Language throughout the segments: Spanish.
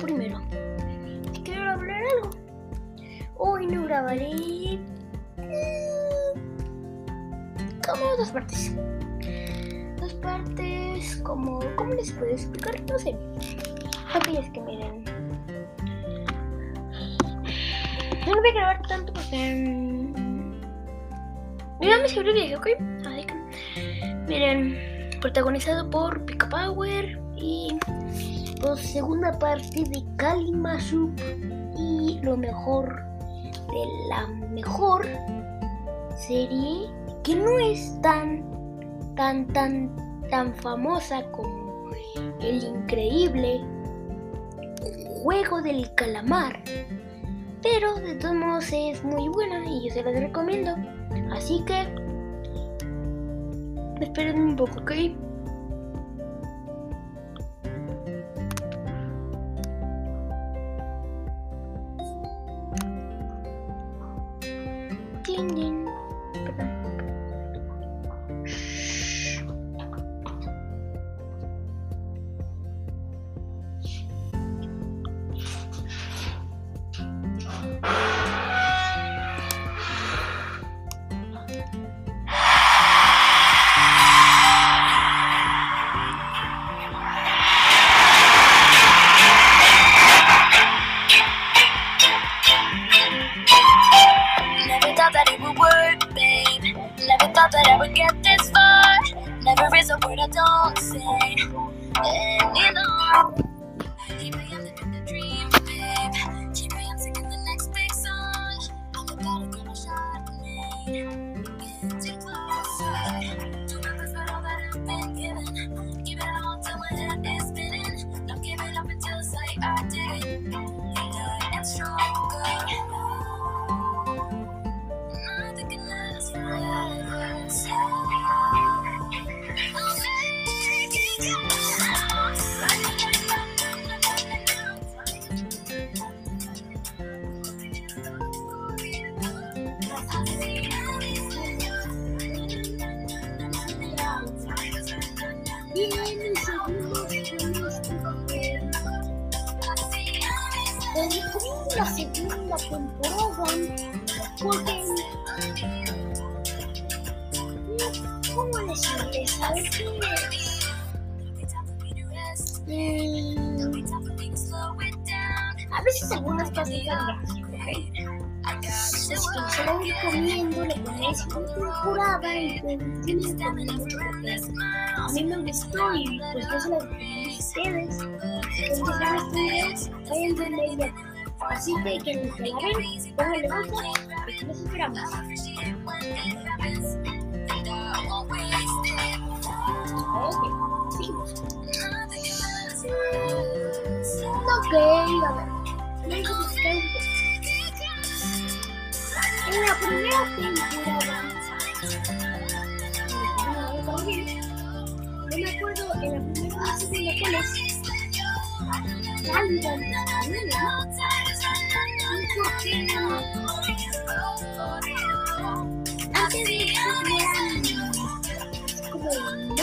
primero. Quiero hablar algo. Hoy no grabaré mm, como dos partes. Dos partes como... ¿Cómo les puedo explicar? No sé. Aquellas que miren. No voy a grabar tanto porque... mm, Mira mi sobrevivir, ¿ok? Que... Miren, protagonizado por Pika Power y... Pues, segunda parte de Kalima Soup y lo mejor de la mejor serie que no es tan tan tan tan famosa como el increíble juego del calamar. Pero de todos modos es muy buena y yo se las recomiendo. Así que esperen un poco ok ¿Sabes a veces algunas dan gracia, Es que se lo recomiendo, le pondré segunda temporada y pues porque a mí me gustó y pues yo se lo recomiendo a ustedes. Entonces video, vayan leer. Así que que ven, pónganle gusta, los esperamos. Ok, a ver. Poco. En la primera temporada. No, me acuerdo en la primera segunda cuál es.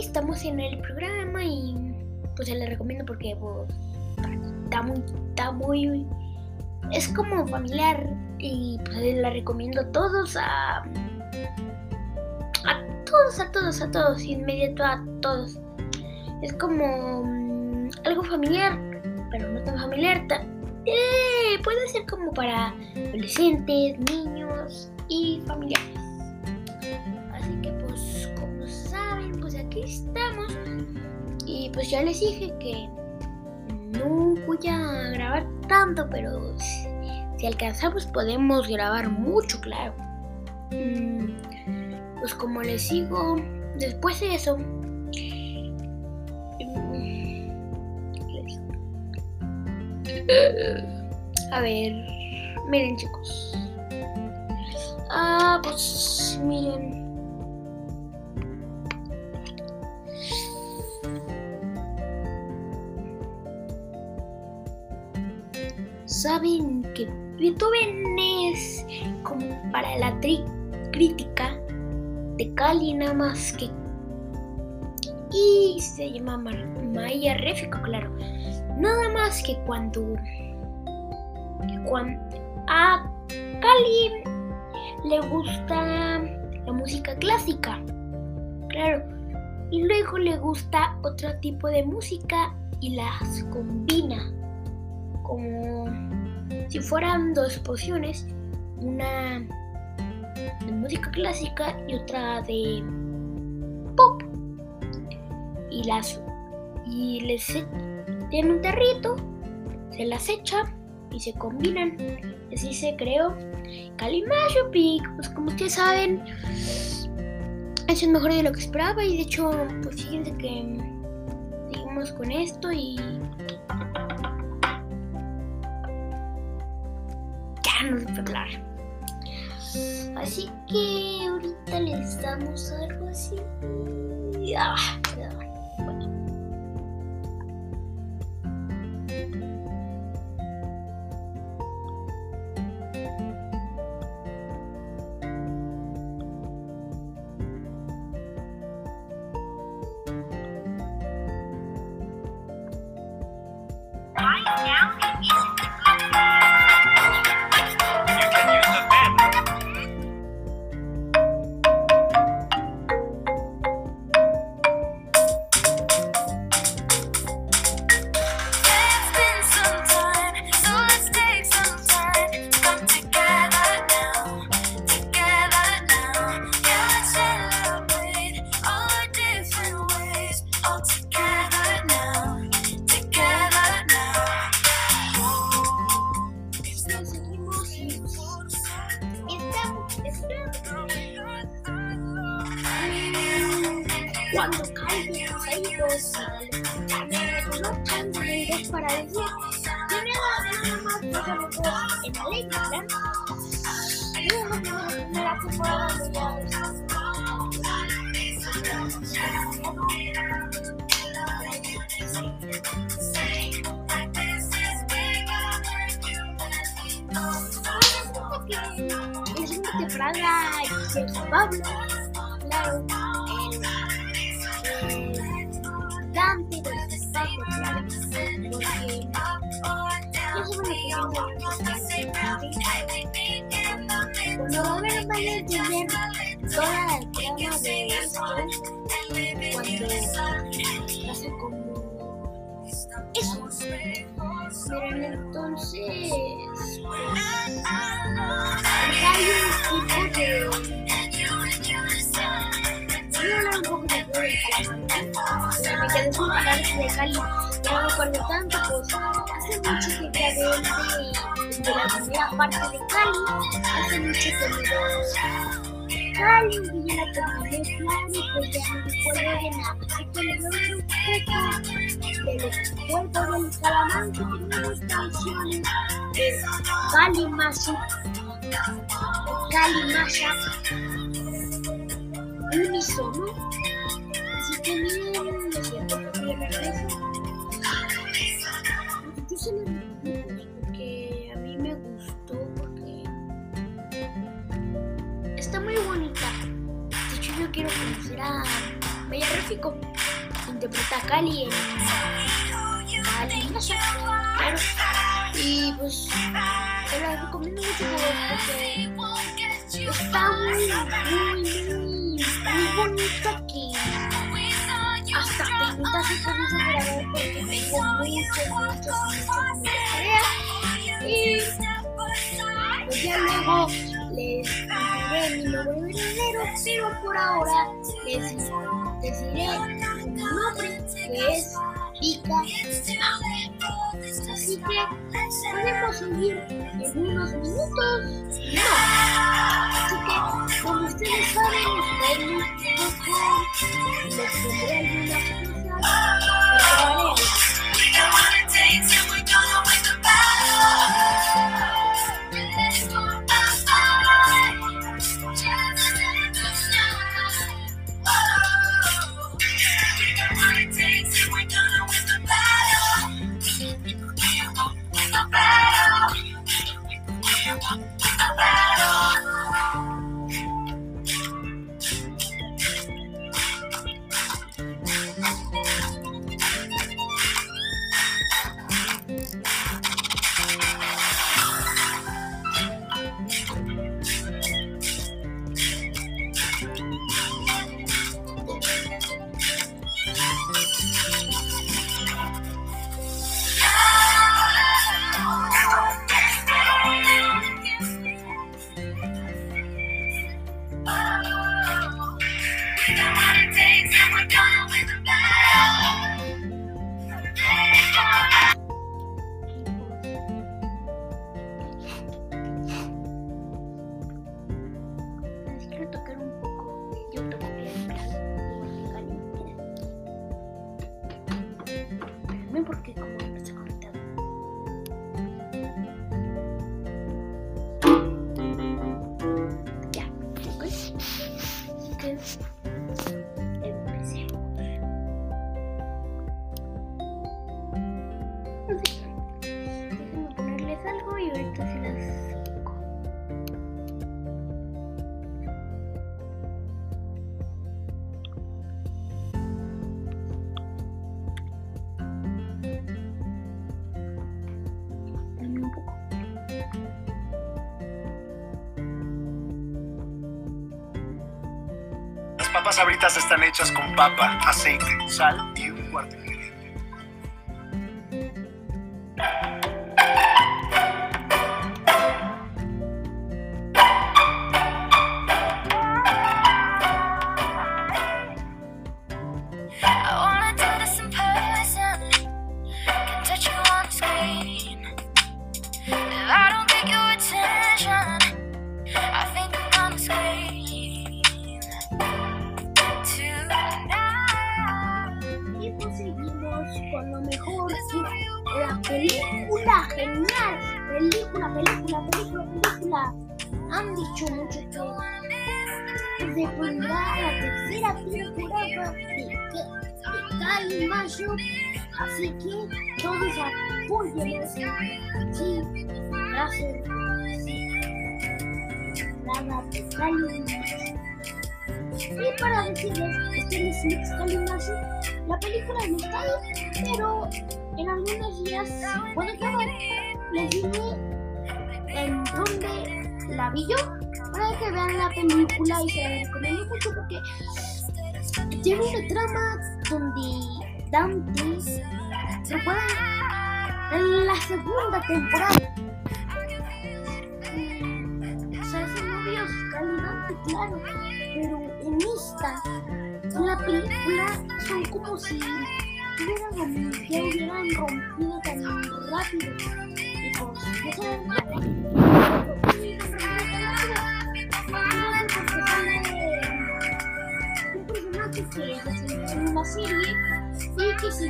estamos en el programa y pues se les recomiendo porque pues está muy está muy es como familiar y pues la recomiendo a todos a a todos a todos a todos inmediato a todos. Es como mm, algo familiar pero no tan familiar ta- eh, puede ser como para adolescentes niños y familiares aquí estamos y pues ya les dije que no voy a grabar tanto, pero si, alcanzamos podemos grabar mucho, claro. Mm, Pues como les digo, después de eso... mm. A ver, miren chicos. Ah, pues miren. Saben que Beethoven es como para la crítica de Cali nada más que y se llama Maya Réfico, claro. Nada más que cuando, cuando a Cali le gusta la música clásica, claro, y luego le gusta otro tipo de música y las combina como si fueran dos pociones, una de música clásica y otra de pop. Y las y les e, tiene un territo, se las echa y se combinan. Así se creó Calimayo Pic. Pues como ustedes saben, es el mejor de lo que esperaba. Y de hecho, pues fíjense que seguimos con esto y Así que ahorita les damos algo así. Ah, cuando cae los no tengo para decir tiene nada más que los en la ley y uno que me la temporada ya Es una temporada de Pablo, claro. Dante del Estado, claro, porque yo sé Cuando va a ver van a entender toda la trama de esto, cuando pasa como eso. Pero entonces, pues, hay un tipo de un poco de sin palabras de Cali, ya no me acuerdo tanto, pues hace mucho que quedé de, de la primera parte de Cali, hace mucho que veo Cali, y ya la terminé claro, y pues ya no recuerdo de nada, así que les doy un poco de los cuerpos del Salamanca, que tenemos canciones de Cali Masu, Cali Masha, unísono. Réfico. Interpreta a Cali en Cali, no sé, claro. Y pues te la recomiendo mucho porque está muy, muy, muy, bonita que hasta preguntas y cosas para ver porque tengo muchas, muchas, muchas tareas. Y pues ya luego les diré mi nombre verdadero, pero por ahora les deciré mi nombre que es Pica Así que podemos seguir en unos minutos. No. Así que, como ustedes saben, estoy muy poco. Les pondré algunas cosas. Ambas sabritas están hechas con papa, aceite, sal y la tercera temporada de, de Cali Mayo. Así que todos apoyen. Sí, va a ser la de Cali Mayo. Y para decirles que Netflix Calimazo, la película no está ahí, pero en algunos días puede acabar. Les diré en dónde la vi yo para que vean la película y se la recomiendo mucho porque tiene una trama donde Dante se puede en la segunda temporada. mm, Se y Dante, claro pero en esta, en la película, son como si hubieran ya hubieran rompido tan rápido. Y pues,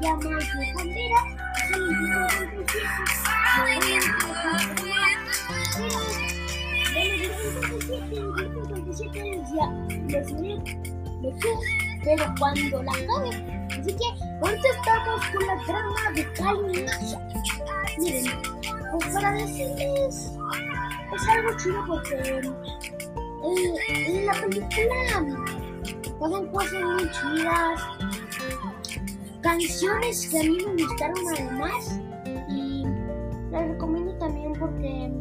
llama el pero cuando la acabe. Así que ahorita estamos con la trama de Cali Miren, pues para decirles, es algo chido porque eh, en la película pasan cosas muy chidas, canciones que a mí me gustaron además y las recomiendo también porque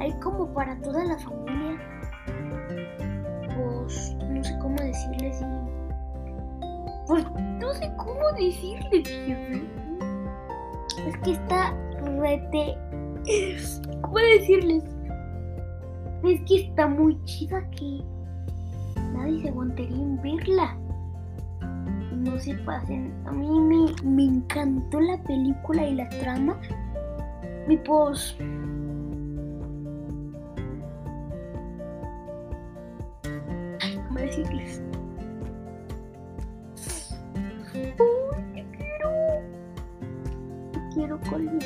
hay como para toda la familia. Pues no sé cómo decirles y. Pues no sé cómo decirles. Es que está rete. ¿Cómo decirles? Es que está muy chida que nadie se aguantaría en verla. No se pasen. A mí me, me encantó la película y la trama. Y pues. ¿Cómo decirles? Uy, te quiero. Te quiero conmigo.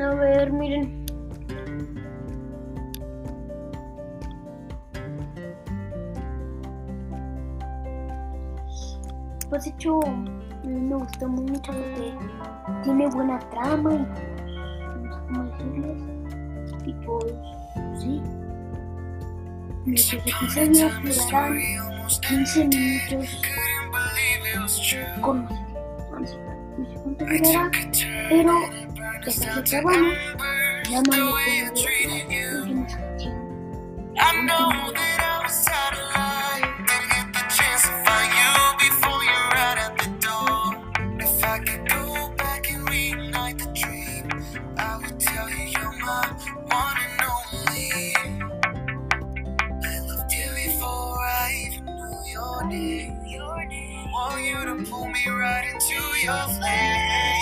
A ver, miren. Pues hecho, me gustó mucho porque tiene buena trama y no sé cómo decirles. Y pues, sí. Los episodios durarán 15 minutos con no sé no sé cuánto durará, pero ya casi se acabamos. Ya me lo pongo la última canción. You to pull me right into your flame.